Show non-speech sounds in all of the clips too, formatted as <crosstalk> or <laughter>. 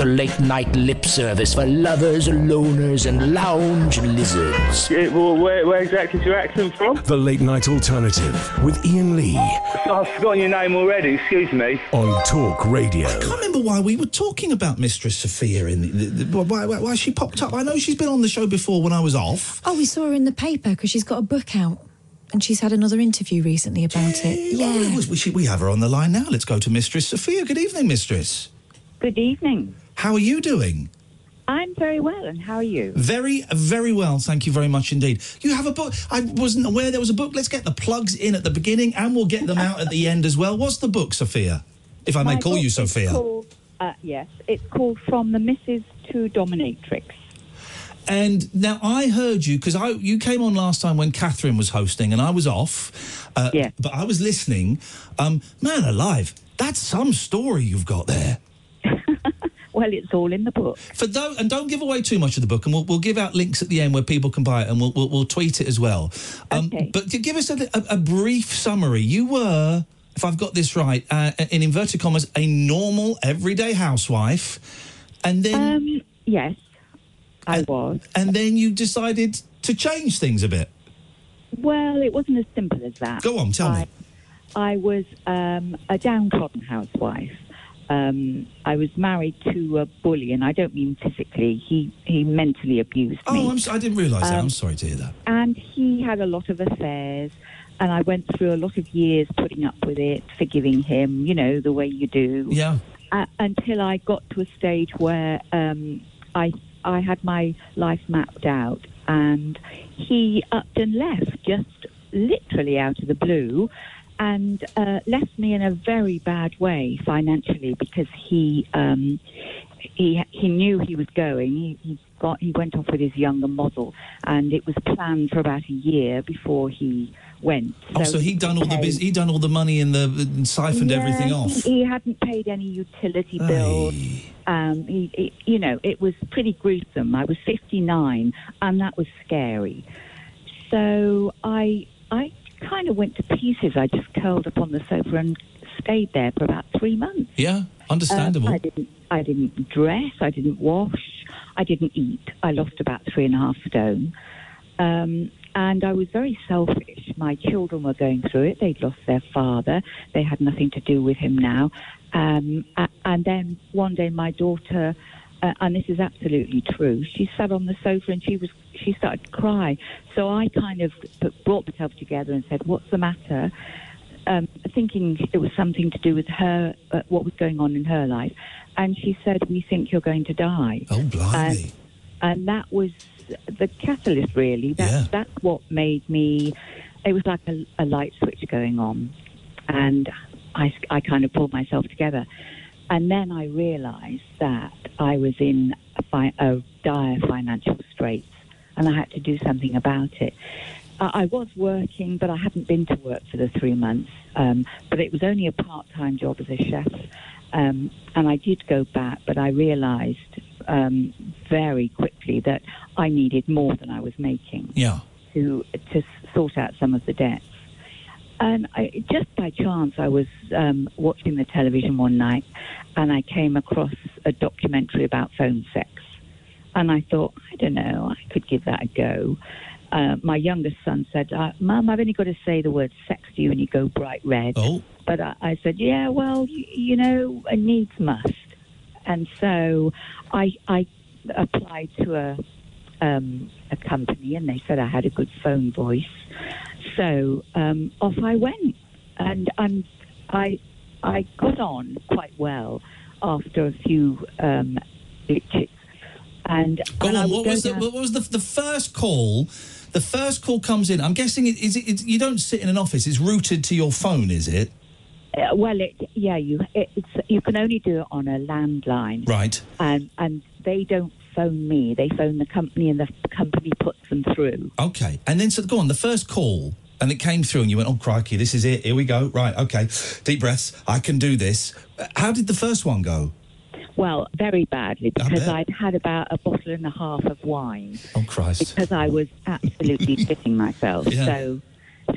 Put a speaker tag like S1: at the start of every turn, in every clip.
S1: The late night lip service for lovers, loners, and lounge lizards.
S2: Yeah, well, where, where exactly is your accent from?
S3: The Late Night Alternative with Iain Lee
S2: I've forgotten your name already, excuse me.
S3: on Talk Radio.
S4: I can't remember why we were talking about Mistress Sofia in the, the, the why, why, why she popped up. I know she's been on the show before when I was off.
S5: Oh, we saw her in the paper because she's got a book out. And she's had another interview recently about it.
S4: Oh,
S5: Yeah.
S4: we, should- we have her on the line now. Let's go to Mistress Sofia. Good evening, Mistress.
S6: Good evening.
S4: How are you doing?
S6: I'm very well, and how are you?
S4: Very, very well. Thank you very much indeed. You have a book. I wasn't aware there was a book. Let's get the plugs in at the beginning and we'll get them out at the <laughs> end as well. What's the book, Sofia? If I may
S6: My
S4: call
S6: book
S4: you Sofia.
S6: Called, uh, yes, it's called From the Misses to Dominatrix.
S4: And now I heard you because I you came on last time when Catherine was hosting and I was off. Uh,
S6: Yeah.
S4: But I was listening. Um, man alive, that's some story you've got there.
S6: Well, it's all in the book.
S4: For those, and don't give away too much of the book, and we'll, we'll give out links at the end where people can buy it, and we'll we'll, we'll tweet it as well. Um,
S6: Okay.
S4: But to give us a, a, a brief summary, you were, if I've got this right, uh, in inverted commas, a normal everyday housewife, and then
S6: Um, yes, I was.
S4: and then you decided to change things a bit.
S6: Well, it wasn't as simple as that.
S4: Go on, tell
S6: I,
S4: me.
S6: I was um, a downtrodden housewife. Um, I was married to a bully, and I don't mean physically. He he mentally abused me.
S4: Oh, I'm, s- I didn't realise that.
S6: Um,
S4: I'm sorry to hear that.
S6: and he had a lot of affairs and i went through a lot of years putting up with it forgiving him you know the way you do
S4: Yeah.
S6: uh, until i got to a stage where um, i i had my life mapped out and he upped and left just literally out of the blue and uh, left me in a very bad way financially because he um, he he knew he was going. He, he got he went off with his younger model, and it was planned for about a year before he went.
S4: Oh, so he done all the
S6: paid-
S4: biz- he done all the money and the and siphoned
S6: Yeah,
S4: everything off.
S6: He, he hadn't paid any utility bills. Um, he, he, you know, it was pretty gruesome. I was 59, and that was scary. So I, I kind of went to pieces. I just curled up on the sofa and stayed there for about three months.
S4: Yeah, understandable.
S6: Uh, I didn't. I didn't dress. I didn't wash. I didn't eat. I lost about three and a half stone. Um, and I was very selfish. My children were going through it. They'd lost their father. They had nothing to do with him now. Um, and then one day, my daughter, uh, and this is absolutely true, she sat on the sofa and she was she started to cry. So I kind of brought myself together and said, "What's the matter?" um, thinking it was something to do with her, uh, what was going on in her life. And she said, "We think you're going to die."
S4: Oh, blimey!
S6: And, and that was the catalyst, really. That,
S4: Yeah.
S6: That's what made me. It was like a, a light switch going on, and I, I kind of pulled myself together. And then I realised that I was in a, fi- a dire financial straits, and I had to do something about it. I I was working, but I hadn't been to work for the three months. Um, but it was only a part-time job as a chef, um, and I did go back. But I realised um, very quickly that I needed more than I was making
S4: yeah.
S6: to to sort out some of the debts. And I, just by chance, I was um, watching the television one night, and I came across a documentary about phone sex. And I thought, I don't know, I could give that a go. Uh, my youngest son said, uh, "Mum, I've only got to say the word sex to you, and you go bright red."
S4: Oh,
S6: But I, I said, "Yeah, well, you, you know, a needs must." And so I I applied to a um, a company, and they said I had a good phone voice. So um, off I went, and and I I got on quite well after a few um, glitches. And,
S4: go
S6: and I
S4: on. What was the what was the the first call? The first call comes in. I'm guessing it is it. It's, you don't sit in an office. It's routed to your phone, is it?
S6: Uh, well, it, yeah, you it, it's you can only do it on a landline,
S4: Right.
S6: and and they don't phone me. They phone the company, and the company puts them through.
S4: Okay. And then, so go on, the first call, and it came through, and you went, oh, crikey, this is it. Here we go. Right. Okay. Deep breaths. I can do this. How did the first one go?
S6: Well, very badly because. I'd had about a bottle and a half of wine
S4: Oh, Christ.
S6: because I was absolutely <laughs> shitting myself.
S4: Yeah.
S6: So,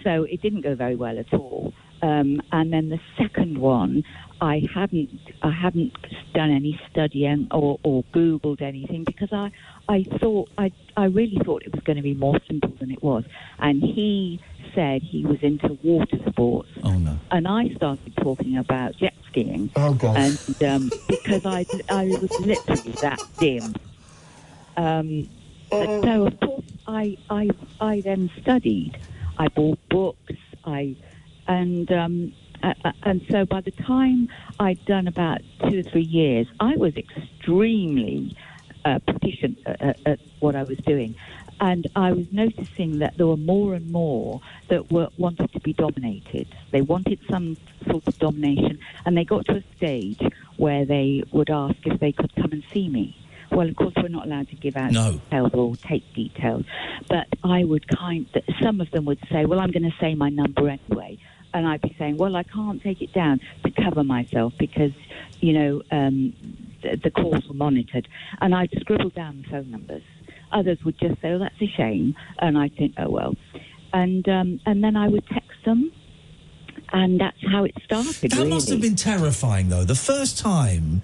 S6: so it didn't go very well at all. Um, and then the second one, I hadn't, I hadn't done any studying or, or Googled anything because I, I thought, I, I really thought it was going to be more simple than it was. And he said he was into water sports.
S4: Oh, no.
S6: And I started talking about jet skiing.
S4: Oh, God.
S6: And um, because I, I was literally that dim. Um, but so of course I, I, I then studied. I bought books. I, and um, Uh, uh, and so by the time I'd done about two or three years, I was extremely uh, proficient at, at, at what I was doing. And I was noticing that there were more and more that were wanted to be dominated. They wanted some sort of domination, and they got to a stage where they would ask if they could come and see me. Well, of course, we're not allowed to give out
S4: No.
S6: details or take details, but I would kind. Some of them would say, "Well, I'm going to say my number anyway," and I'd be saying, "Well, I can't take it down to cover myself because, you know, um, the, the calls were monitored," and I'd scribble down the phone numbers. Others would just say, "Oh, that's a shame," and I'd think, "Oh well," and um, and then I would text them, and that's how it started.
S4: That
S6: really.
S4: must have been terrifying, though. The first time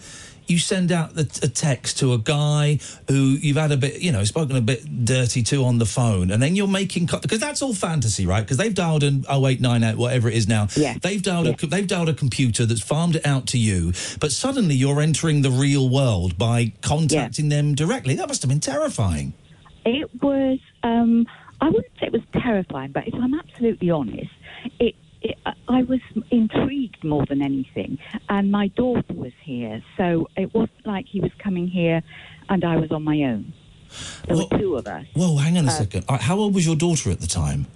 S4: you send out a text to a guy who you've had a bit, you know, spoken a bit dirty to on the phone, and then you're making because that's all fantasy, right? Because they've dialed an 0898, whatever it is now.
S6: Yeah.
S4: They've dialed
S6: Yeah.
S4: a they've dialed a computer that's farmed it out to you, but suddenly you're entering the real world by contacting them directly. That must have been terrifying.
S6: It was, um, I wouldn't say it was terrifying, but if I'm absolutely honest, it, it, I- I was intrigued more than anything. And my daughter was here, so it wasn't like he was coming here and I was on my own. There
S4: Well-
S6: were two of us.
S4: Whoa, hang
S6: Uh,
S4: on a second. How old was your daughter at the time?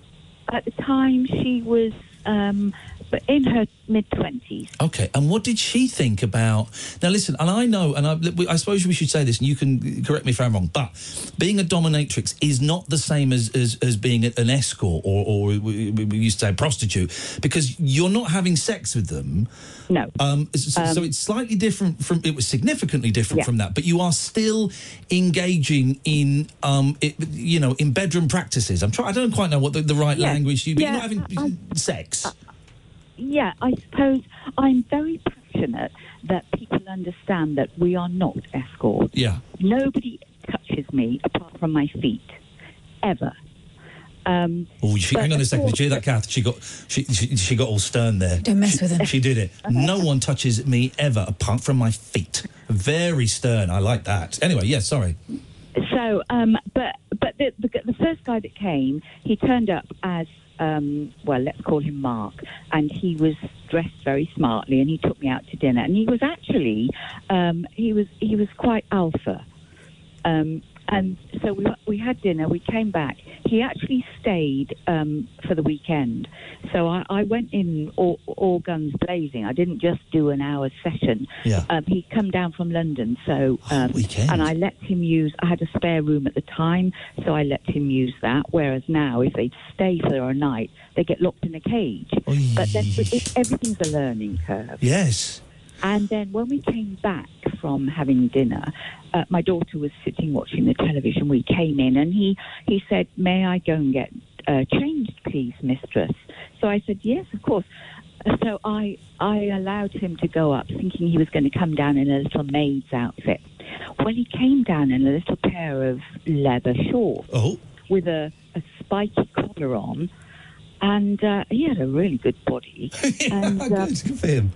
S6: At the time, she was um, but in her mid 20s.
S4: Okay, and what did she think about? Now, listen, and I know, and I, I suppose we should say this, and you can correct me if I'm wrong, but being a dominatrix is not the same as as, as being an escort or, or we, we used to say prostitute, because you're not having sex with them.
S6: No.
S4: Um, so, so it's slightly different from. It was significantly different
S6: Yeah.
S4: from that, but you are still engaging in, um, it, you know, in bedroom practices. I'm trying. I don't quite know what the, the right
S6: Yeah.
S4: language. You, but
S6: Yeah,
S4: you're not having
S6: I-
S4: sex.
S6: Yeah, I suppose I'm very passionate that people understand that we are not escorts.
S4: yeah.
S6: Nobody touches me apart from my feet, ever. Um,
S4: Oh, she, hang on a second. Did you hear that, Kath? She got she, she, she got all stern there.
S5: Don't mess
S4: She-
S5: with him.
S4: She did it. <laughs> No one touches me ever apart from my feet. Very stern. I like that. Anyway, yeah. Sorry.
S6: So, um, but but the, the the first guy that came, he turned up as um, well. Let's call him Mark, and he was dressed very smartly, and he took me out to dinner, and he was actually um, he was he was quite alpha. Um, and so we we had dinner. We came back. He actually stayed um, for the weekend. So I, I went in all, all guns blazing. I didn't just do an hour session.
S4: Yeah.
S6: Um, he'd come down from London, so um,
S4: Weekend.
S6: and I let him use. I had a spare room at the time, so I let him use that. Whereas now, if they stay for a night, they get locked in a cage.
S4: Oy.
S6: But then it, it, everything's a learning curve.
S4: Yes.
S6: And then when we came back from having dinner, uh, my daughter was sitting watching the television. We came in and he, he said, May I go and get uh, changed, please, mistress? So I said, Yes, of course. Uh, So I, I allowed him to go up, thinking he was going to come down in a little maid's outfit. Well, he came down in a little pair of leather shorts
S4: Oh.
S6: with a, a spiky collar on. And uh, he had a really good body. <laughs> and,
S4: Good. Good for him.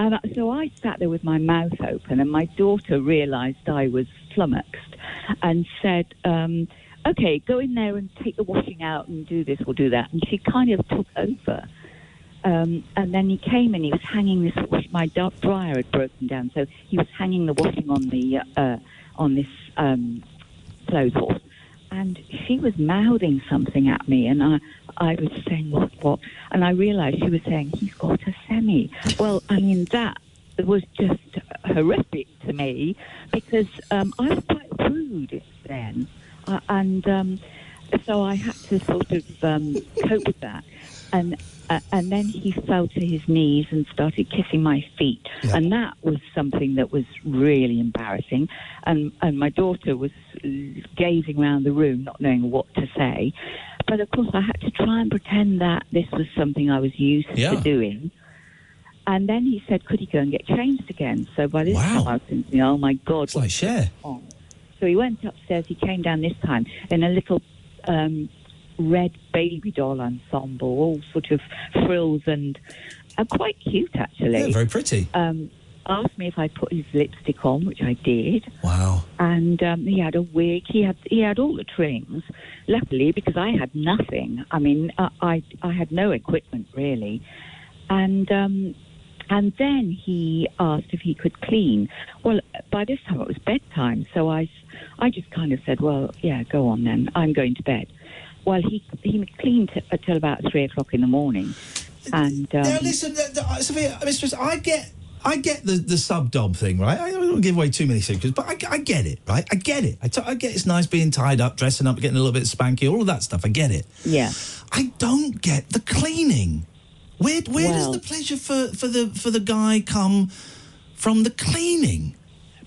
S6: And so I sat there with my mouth open, and my daughter realised I was flummoxed and said, um, "Okay, go in there and take the washing out and do this or do that." And she kind of took over. Um, and then he came and he was hanging this. My dryer had broken down, so he was hanging the washing on the uh, on this um, clothes horse. And she was mouthing something at me, and I, I was saying what, what, and I realised she was saying he's got a semi. Well, I mean that was just horrific to me because um, I was quite rude then, uh, and um, so I had to sort of um, cope with that, and. Uh, and then he fell to his knees and started kissing my feet, and that was something that was really embarrassing. And and my daughter was gazing around the room, not knowing what to say. But of course, I had to try and pretend that this was something I was used
S4: Yeah.
S6: to doing. And then he said, could he go and get changed again? So by this
S4: Wow.
S6: time I was thinking, oh my God.
S4: It's like share.
S6: So he went upstairs. He came down this time in a little um, red baby doll ensemble, all sort of frills and uh, quite cute actually.
S4: Yeah, very pretty.
S6: um, asked me if I put his lipstick on, which I did,
S4: Wow.
S6: and um, he had a wig. He had he had all the trimmings. Luckily, because I had nothing. I mean, I I, I had no equipment really, and. Um, and then he asked if he could clean. Well, by this time it was bedtime, so I, I just kind of said, "Well, yeah, go on then. I'm going to bed." Well, he he cleaned t- until about three o'clock in the morning, and um,
S4: now listen, th- uh, Sofia, Mistress, I get. I get the, the sub dom thing, right? I don't want to give away too many secrets, but I, I get it, right? I get it. I, t- I get it's nice being tied up, dressing up, getting a little bit spanky, all of that stuff. I get it.
S6: yeah.
S4: I don't get the cleaning. Where where
S6: Well-
S4: does the pleasure for, for the for the guy come from the cleaning?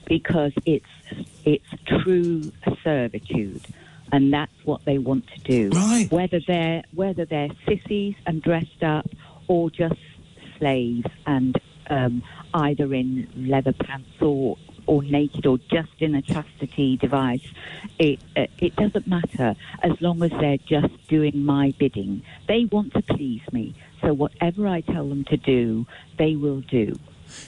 S6: because it's it's true servitude, and that's what they want to do.
S4: Right.
S6: Whether they're whether they're sissies and dressed up, or just slaves and um, either in leather pants or or naked or just in a chastity device. It uh, it doesn't matter as long as they're just doing my bidding. They want to please me, so whatever I tell them to do, they will do.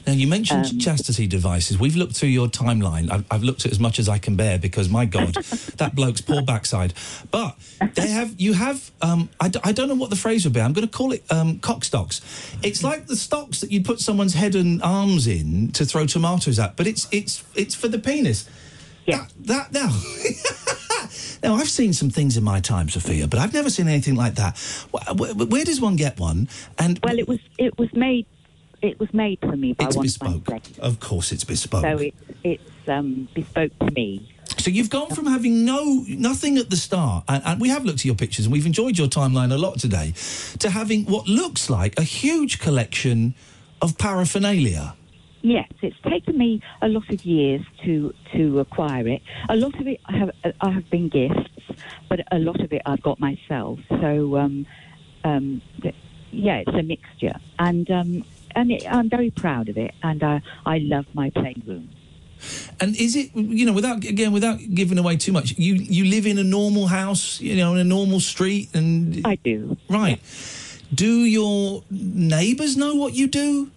S4: Now you mentioned
S6: Um,
S4: chastity devices. We've looked through your timeline. I've, I've looked at as much as I can bear because my God, <laughs> that bloke's poor backside. But they have you have um, I, d- I don't know what the phrase would be. I'm going to call it um, cock stocks. It's like the stocks that you put someone's head and arms in to throw tomatoes at, but it's it's it's for the penis.
S6: Yeah.
S4: That, that now. <laughs> now I've seen some things in my time, Sofia, but I've never seen anything like that. Wh- wh- Where, does one get one? And
S6: Well, it was it was made it was made for me by
S4: it's
S6: one of my
S4: bespoke.
S6: friends.
S4: Of course, it's bespoke.
S6: So it, it's um, bespoke to me.
S4: So you've gone from having no nothing at the start, and, and we have looked at your pictures, and we've enjoyed your timeline a lot today, to having what looks like a huge collection of paraphernalia.
S6: Yes, it's taken me a lot of years to to acquire it. A lot of it I have I have been gifts, but a lot of it I've got myself. So um, um, yeah, it's a mixture, and um, and it, I'm very proud of it, and I I love my playroom.
S4: And is it you know without again without giving away too much? You you live in a normal house, you know, in a normal street, and
S6: I do
S4: right. Do your neighbours know what you do?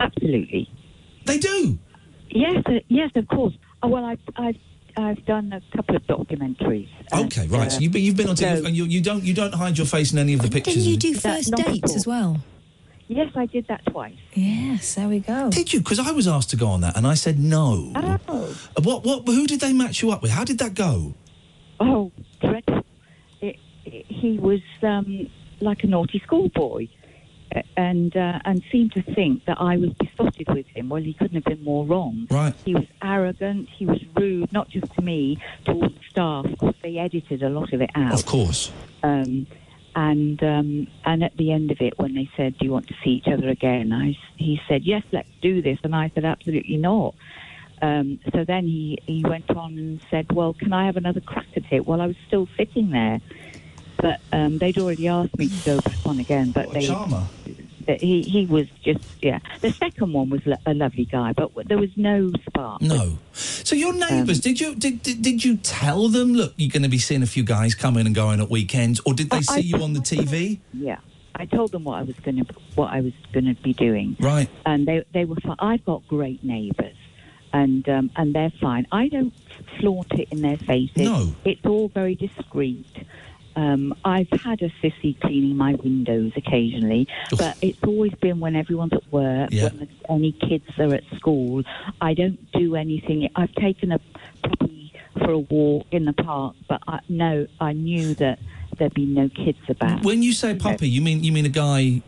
S6: absolutely.
S4: They do.
S6: Yes, uh, yes, of course. Oh, well, I've, I've, I've done a couple of documentaries.
S4: Okay, right.
S6: uh,
S4: so you've been, you've been on
S6: so-
S4: TV, and you, you don't you don't hide your face in any of the pictures.
S5: Didn't you do first dates as well?
S6: Yes, I did that twice.
S5: Yes, there we go.
S4: Did you? Because I was asked to go on that, and I said no.
S6: Oh,
S4: What? What? Who did they match you up with? How did that go?
S6: oh, dreadful. It, it, he was um, like a naughty schoolboy. uh, And uh, and seemed to think that I was besotted with him. Well, he couldn't have been more wrong.
S4: Right.
S6: He was arrogant. He was rude, not just to me, to all the staff. Of course, they edited a lot of it out.
S4: Of course.
S6: Um, and um, and at the end of it, when they said, "Do you want to see each other again?" I, he said, "Yes, let's do this," and I said, "Absolutely not." Um, so then he, he went on and said, "Well, can I have another crack at it?" While I was still sitting there, but um, they'd already asked me to go back on again. But
S4: What
S6: they,
S4: charmer.
S6: That he he was just yeah. The second one was lo- a lovely guy, but there was no spark.
S4: No. So your neighbours, did you did, did did you tell them? Look, you're going to be seeing a few guys coming and going at weekends, or did they see
S6: I-
S4: you on the TV?
S6: Yeah, I told them what I was going to what I was going to be doing.
S4: Right.
S6: and they they were fine. I've got great neighbours, and um, and they're fine. I don't flaunt it in their faces.
S4: No.
S6: it's all very discreet. Um, I've had a sissy cleaning my windows occasionally, but it's always been when everyone's at work,
S4: Yeah.
S6: when any kids are at school. I don't do anything. I've taken a puppy for a walk in the park, but I, no, I knew that there'd be no kids about.
S4: When you say puppy, you mean you mean a guy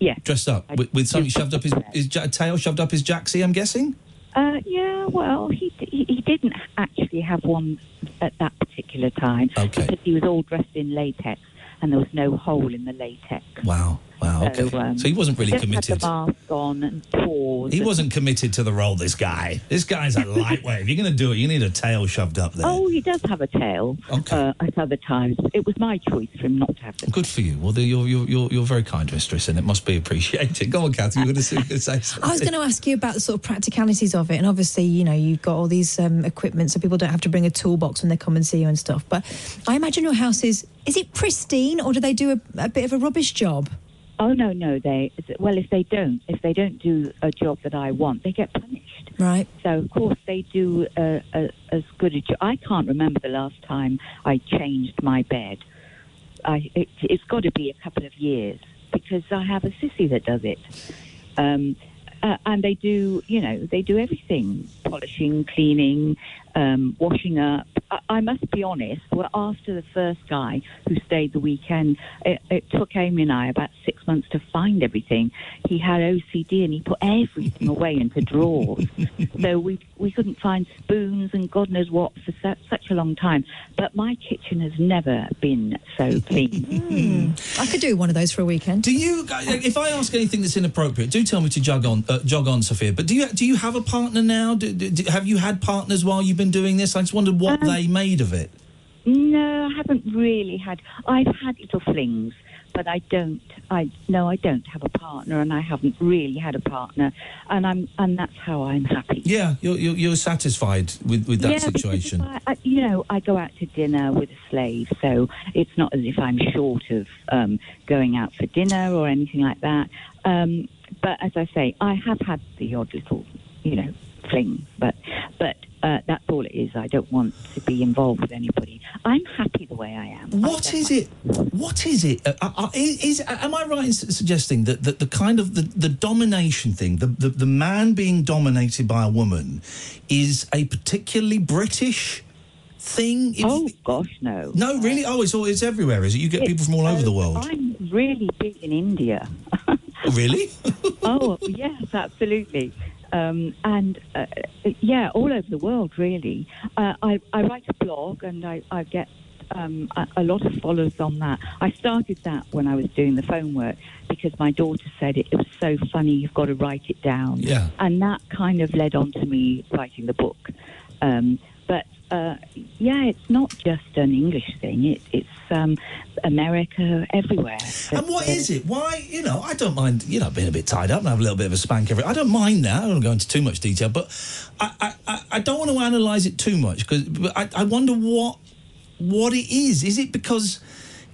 S6: Yeah.
S4: dressed up with, with something shoved up his his ja- tail shoved up his jacksie? I'm guessing.
S6: Uh, yeah, well, he, he he didn't actually have one at that particular time
S4: Okay.
S6: because he was all dressed in latex and there was no hole in the latex.
S4: Wow. Wow. Okay.
S6: So, um,
S4: so he wasn't really
S6: just
S4: committed.
S6: Had the mask on and paws.
S4: He wasn't committed to the role. This guy. This guy's a lightweight. if you're going to do it, you need a tail shoved up there.
S6: Oh, he does have a tail.
S4: Okay.
S6: Uh, at other times, it was my choice for him not to have It.
S4: Good for you. Well, you're, you're, you're, you're very kind, mistress, and it must be appreciated. Go on, Kathy. You were going to say, say something. <laughs>
S5: I was going to ask you about the sort of practicalities of it, and obviously, you know, you've got all these um, equipment, so people don't have to bring a toolbox when they come and see you and stuff. But I imagine your house is is it pristine, or do they do a, a bit of a rubbish job?
S6: Oh no, no, they well if they don't if they don't do a job that I want, they get punished.
S5: Right.
S6: So of course they do uh, a, as good a job. I can't remember the last time I changed my bed. I it, it's got to be a couple of years because I have a sissy that does it. Um, uh, and they do, you know, they do everything: polishing, cleaning, um, washing up. I, I must be honest. Well, after the first guy who stayed the weekend, it, it took Amy and I about six months to find everything. He had OCD and he put everything <laughs> away into drawers. so we we couldn't find spoons and God knows what for su- such a long time. But my kitchen has never been so clean. <laughs>
S5: I could do one of those for a weekend.
S4: Do you? If I ask anything that's inappropriate, do tell me to jog on, uh, jog on, Sofia. But do you do you have a partner now? Do, do, do- have you had partners while you've been doing this? I just wondered what they made of it.
S6: No, I haven't really had. I've had little flings, but I don't. I no, I don't have a partner, and I haven't really had a partner, and I'm and that's how I'm happy.
S4: Yeah, you're, you're, you're satisfied with, with that
S6: yeah,
S4: situation.
S6: I, I, you know, I go out to dinner with a slave, so it's not as if I'm short of um, going out for dinner or anything like that. Um, but as I say, I have had the odd little, you know, fling, but but uh, that's all it is. I don't want to be involved with anybody. I'm happy the way I am.
S4: What is it? What is it? Uh, uh, is, is am I right in su- suggesting that, that the kind of the, the domination thing, the, the the man being dominated by a woman, is a particularly British thing? If-
S6: Oh gosh, no.
S4: no, really? Oh, it's all it's everywhere, is it? You get people from all over the world.
S6: I'm really big in India. <laughs>
S4: Really?
S6: oh <laughs> yes, absolutely. Um, and uh, yeah, all over the world, really. Uh, I, I write a blog, and I, I get um, a, a lot of followers on that. I started that when I was doing the phone work because my daughter said it, it was so funny. You've got to write it down.
S4: Yeah.
S6: And that kind of led on to me writing the book. Um, uh, yeah, it's not just an English thing. It, it's um, America, everywhere.
S4: And what is it? Why, you know, I don't mind, you know, being a bit tied up and have a little bit of a spank every. I don't mind that. I don't go into too much detail, but I, I, I- don't want to analyse it too much because I, I wonder what what it is. Is it because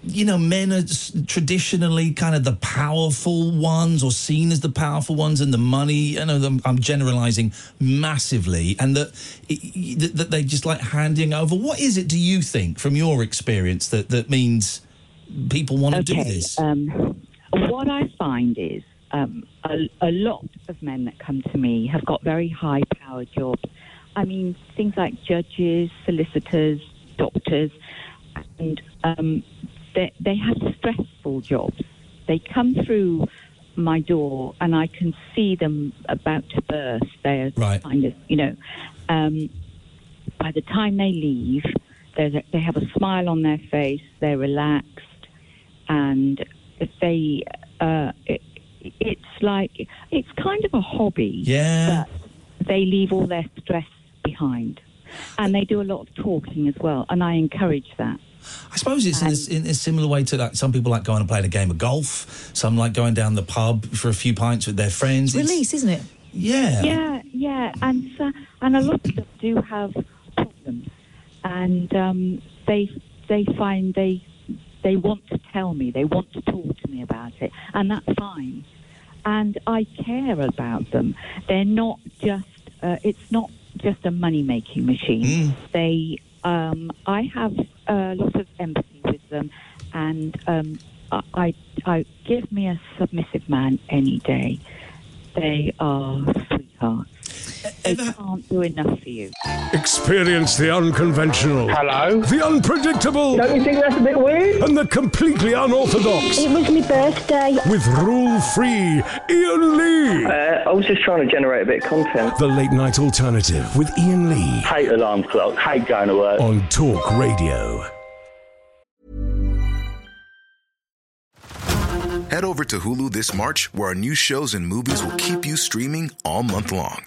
S4: you know men are traditionally kind of the powerful ones or seen as the powerful ones and the money? I know I'm, I'm generalising massively, and that that they just like handing over. What is it? Do you think, from your experience, that that means people want to do this?
S6: Um, what I find is um, a, a lot of men that come to me have got very high powered jobs. I mean, things like judges, solicitors, doctors, and um, they, they have stressful jobs. They come through my door and I can see them about to burst. They're
S4: Right.
S6: kind of, you know, um, by the time they leave, they have a smile on their face, they're relaxed, and if they, uh, it, it's like, it's kind of a hobby.
S4: Yeah.
S6: But they leave all their stress behind. And they do a lot of talking as well, and I encourage that.
S4: I suppose it's in a, in a similar way to that. Some people like going and playing a game of golf. Some like going down the pub for a few pints with their friends. It's-
S5: Release, isn't it?
S4: Yeah.
S6: Yeah, yeah, and so, and a lot of them do have problems, and um, they they find they they want to tell me, they want to talk to me about it, and that's fine. And I care about them. They're not just. Uh, it's not just a money making machine. They. Um, I have a lot of empathy with them, and um, I, I, I give me a submissive man any day. They are sweethearts. They can't do enough for you.
S3: Experience the unconventional.
S2: Hello?
S3: The unpredictable.
S2: Don't you think that's a bit weird?
S3: And the completely unorthodox.
S7: It was my birthday.
S3: With rule free Iain Lee.
S2: Uh, I was just trying to generate a bit of content.
S3: The late night alternative with Iain Lee.
S2: Hate alarm clocks, hate going to work.
S3: On Talk Radio.
S8: Head over to Hulu this March, where our new shows and movies will keep you streaming all month long.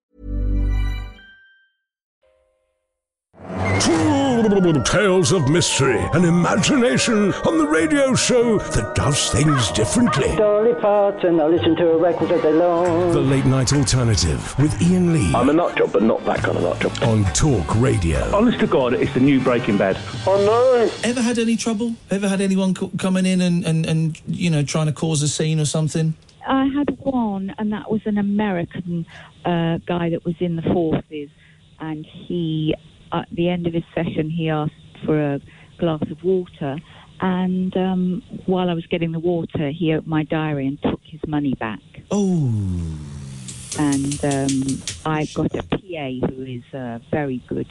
S3: Tales of mystery and imagination on the radio show that does things differently.
S9: Dolly Parton, I listen to a record all day long.
S3: The late night alternative with Iain Lee.
S2: I'm a nut job, but not that kind of nut job.
S3: On Talk Radio.
S2: Honest to God, it's the new Breaking Bad.
S9: Oh no!
S4: Ever had any trouble? Ever had anyone co- coming in and, and, and, you know, trying to cause a scene or something?
S6: I had one, and that was an American uh, guy that was in the forces, and he, at the end of his session, he asked for a glass of water, and um, while I was getting the water, he opened my diary and took his money back.
S4: Oh.
S6: And um, I've got a PA who is uh, very good,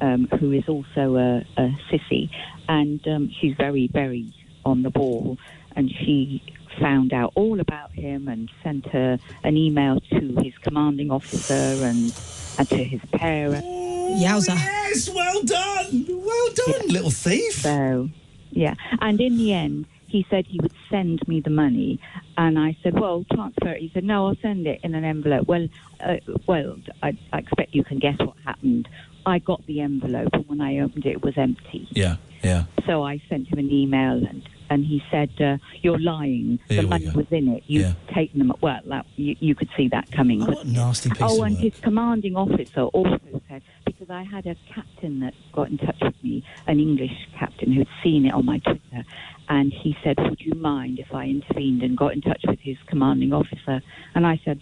S6: um, who is also a, a sissy, and um, she's very, very on the ball, and she found out all about him and sent her an email to his commanding officer and, and to his parents.
S5: Yowza.
S4: Yes, well done. Well done, little thief.
S6: So, yeah. And in the end, he said he would send me the money. And I said, well, transfer it. He said, no, I'll send it in an envelope. Well, uh, well, I, I expect you can guess what happened. I got the envelope, and when I opened it, it was empty.
S4: Yeah, yeah.
S6: So I sent him an email, and, and he said, uh, "You're lying. The money
S4: go.
S6: was in it. You've
S4: Yeah.
S6: taken them." Well, that, you, you could see that coming.
S4: Oh, nasty piece
S6: oh,
S4: of
S6: and
S4: work.
S6: his commanding officer also said because I had a captain that got in touch with me, an English captain who'd seen it on my Twitter, and he said, "Would you mind if I intervened and got in touch with his commanding officer?" And I said,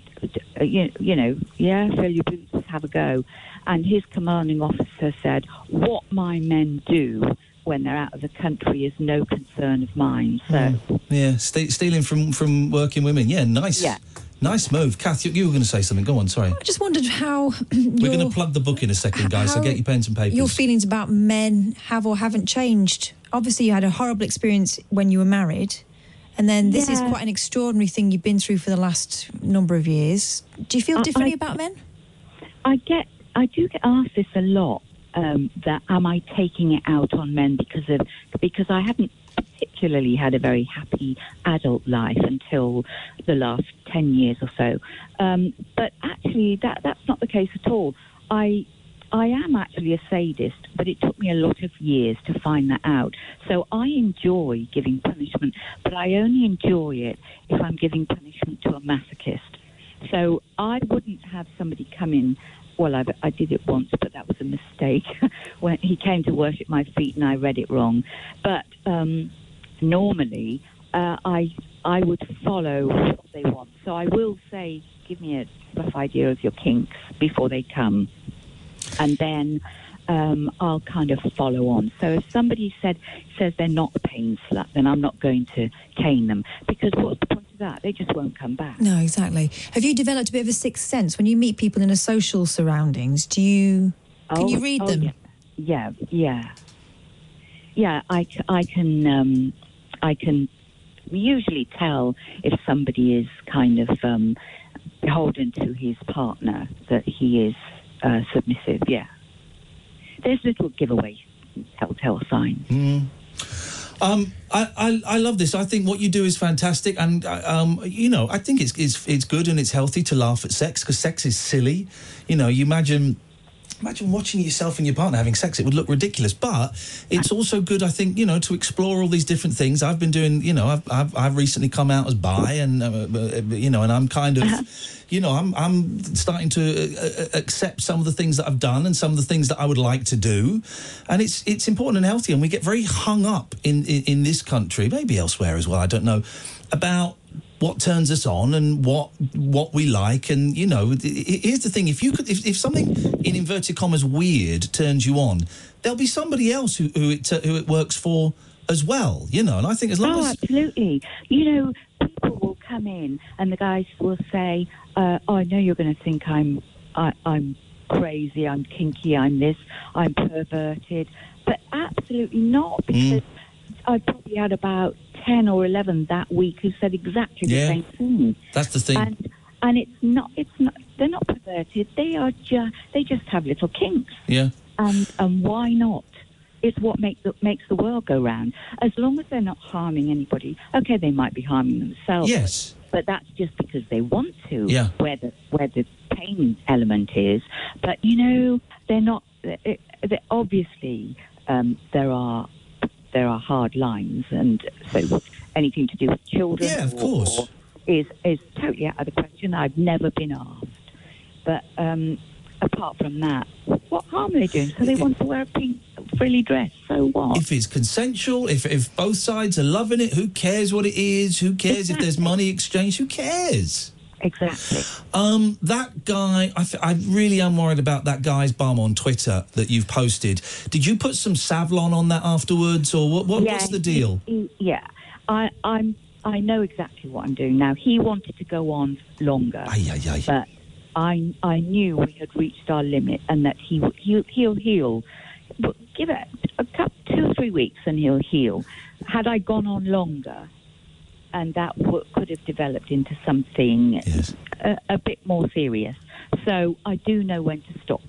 S6: uh, "You, you know, yeah, fill your boots, have a go." And his commanding officer said, "What my men do." When they're out of the country is no concern of mine. So hmm.
S4: Yeah, ste stealing from, from working women. Yeah, nice.
S6: Yeah.
S4: Nice move. Kath, you, you were going to say something. Go on, sorry.
S5: I just wondered how <clears throat>
S4: We're going to plug the book in a second, guys, so get your pens and papers.
S5: your feelings about men have or haven't changed. Obviously, you had a horrible experience when you were married, and then this is quite an extraordinary thing you've been through for the last number of years. Do you feel
S6: I-
S5: differently
S6: I-
S5: about men?
S6: I get, I do get asked this a lot. Um, that am I taking it out on men because of because I haven't particularly had a very happy adult life until the last ten years or so. Um, but actually, that that's not the case at all. I I am actually a sadist, but it took me a lot of years to find that out. So I enjoy giving punishment, but I only enjoy it if I'm giving punishment to a masochist. So I wouldn't have somebody come in. Well, I, I did it once, but that was a mistake. <laughs> when he came to worship my feet, and I read it wrong. But um, normally, uh, I I would follow what they want. So I will say, give me a rough idea of your kinks before they come, and then um, I'll kind of follow on. So if somebody said says they're not a pain slut, then I'm not going to cane them because what's the point of that? They just won't come back.
S5: No, exactly. Have you developed a bit of a sixth sense when you meet people in a social surroundings? Do you can
S6: Oh,
S5: you read
S6: oh,
S5: them?
S6: Yeah, yeah, yeah. Yeah, I, c- I can um, I can usually tell if somebody is kind of um, beholden to his partner that he is uh, submissive. Yeah, there's little giveaway telltale signs.
S4: Mm. Um, I, I I love this. I think what you do is fantastic, and uh, um, you know, I think it's it's it's good and it's healthy to laugh at sex because sex is silly. You know, you imagine. Imagine watching yourself and your partner having sex. It would look ridiculous, but it's also good, I think, you know, to explore all these different things. I've been doing, you know, I've I've, I've recently come out as bi, and uh, uh, you know, and I'm kind of, you know, I'm I'm starting to uh, uh, accept some of the things that I've done and some of the things that I would like to do, and it's it's important and healthy. And we get very hung up in in, in this country, maybe elsewhere as well. I don't know about what turns us on and what what we like. And you know here's the thing. If you could if, if something in inverted commas weird turns you on there'll be somebody else who who it who it works for as well you know. And i think as long
S6: oh,
S4: as
S6: absolutely. You know, people will come in and the guys will say, uh, "Oh, I know you're going to think I'm, I, I'm crazy, I'm kinky, I'm this, I'm perverted," but absolutely not because I probably had about ten or eleven that week who said exactly the
S4: Yeah.
S6: same thing.
S4: that's the thing
S6: And and it's not, it's not, they're not perverted. They are just, they just have little kinks
S4: yeah
S6: and and why not? It's what makes the, makes the world go round. As long as they're not harming anybody, okay, they might be harming themselves.
S4: Yes.
S6: but that's just because they want to.
S4: Yeah.
S6: Where the where the pain element is, but you know they're not. It, they obviously, um, there are there are hard lines, and so anything to do with children,
S4: Yeah, of
S6: or-
S4: course.
S6: or is is totally out of the question. I've never been asked, but um, apart from that, what harm are they doing? So they want to wear a pink frilly dress. So what?
S4: if it's consensual if if both sides are loving it who cares what it is who cares if there's money exchange who cares
S6: Exactly.
S4: Um, that guy, I, th- I really am worried about that guy's bum on Twitter that you've posted. Did you put some Savlon on that afterwards, or what? what
S6: Yeah,
S4: what's the deal?
S6: he- yeah, I, I'm. I know exactly what I'm doing now. He wanted to go on longer, but I I knew we had reached our limit and that he he'll he'll heal. But give it a couple, two or three weeks and he'll heal. Had I gone on longer, and that w- could have developed into something a, a bit more serious. So I do know when to stop.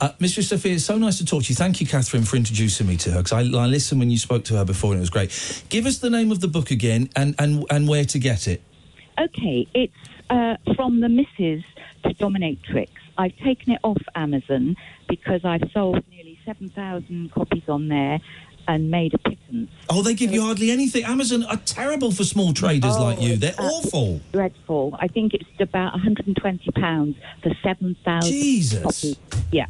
S4: Uh, Mistress Sofia, it's so nice to talk to you. Thank you, Catherine, for introducing me to her because I, I listened when you spoke to her before and it was great. Give us the name of the book again and, and, and where to get it.
S6: Okay, it's uh, from the Misses to Dominatrix. I've taken it off Amazon because I've sold nearly 7,000 copies on there and made a pittance.
S4: Oh, they give you hardly anything. Amazon are terrible for small traders
S6: Oh,
S4: like you. They're awful.
S6: Dreadful. I think it's about 120 pounds for 7,000
S4: Jesus.
S6: copies. Yeah.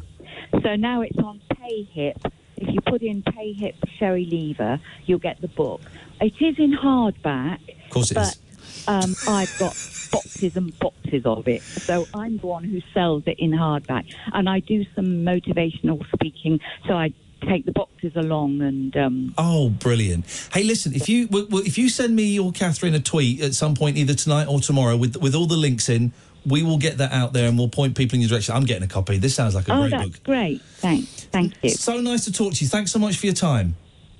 S6: So now it's on PayHip. If you put in PayHip Sherry Lever, you'll get the book. It is in hardback.
S4: Of course it
S6: but,
S4: is.
S6: Um, I've got boxes and boxes of it. So I'm the one who sells it in hardback. And I do some motivational speaking. So I take the boxes along and um,
S4: Oh, brilliant! Hey, listen, if you w- w- if you send me or Catherine a tweet at some point, either tonight or tomorrow, with with all the links in, we will get that out there and we'll point people in your direction. I'm getting a copy. This sounds like a
S6: oh,
S4: great
S6: that's
S4: book.
S6: great. Thanks. Thank you.
S4: So nice to talk to you. Thanks so much for your time.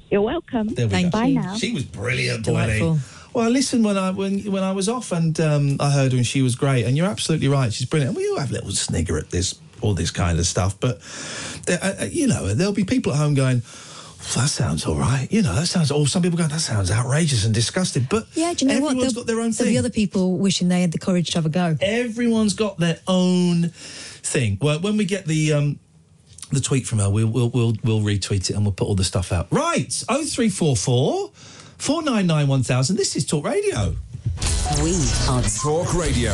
S6: You're welcome.
S4: There we go.
S6: Bye now.
S4: She was brilliant,
S5: Delightful.
S4: Well, I listened when I when when I was off, and um, I heard her, and she was great. And you're absolutely right; she's brilliant. We all have a little snigger at this, all this kind of stuff, but there- uh, uh, you know, there'll be people at home going. "Well, that sounds all right. You know, that sounds. Or some people going, that sounds outrageous and disgusting. But
S5: Yeah, do you know what?
S4: everyone's
S5: There'll,
S4: got their own
S5: there'll be other people wishing they had the courage to have a go.
S4: Everyone's got their own thing. Well, when we get the um, the tweet from her, we'll we'll we'll, we'll retweet it and we'll put all the stuff out. Right, oh three four four four nine nine one thousand. This is Talk Radio.
S7: We are Talk Radio.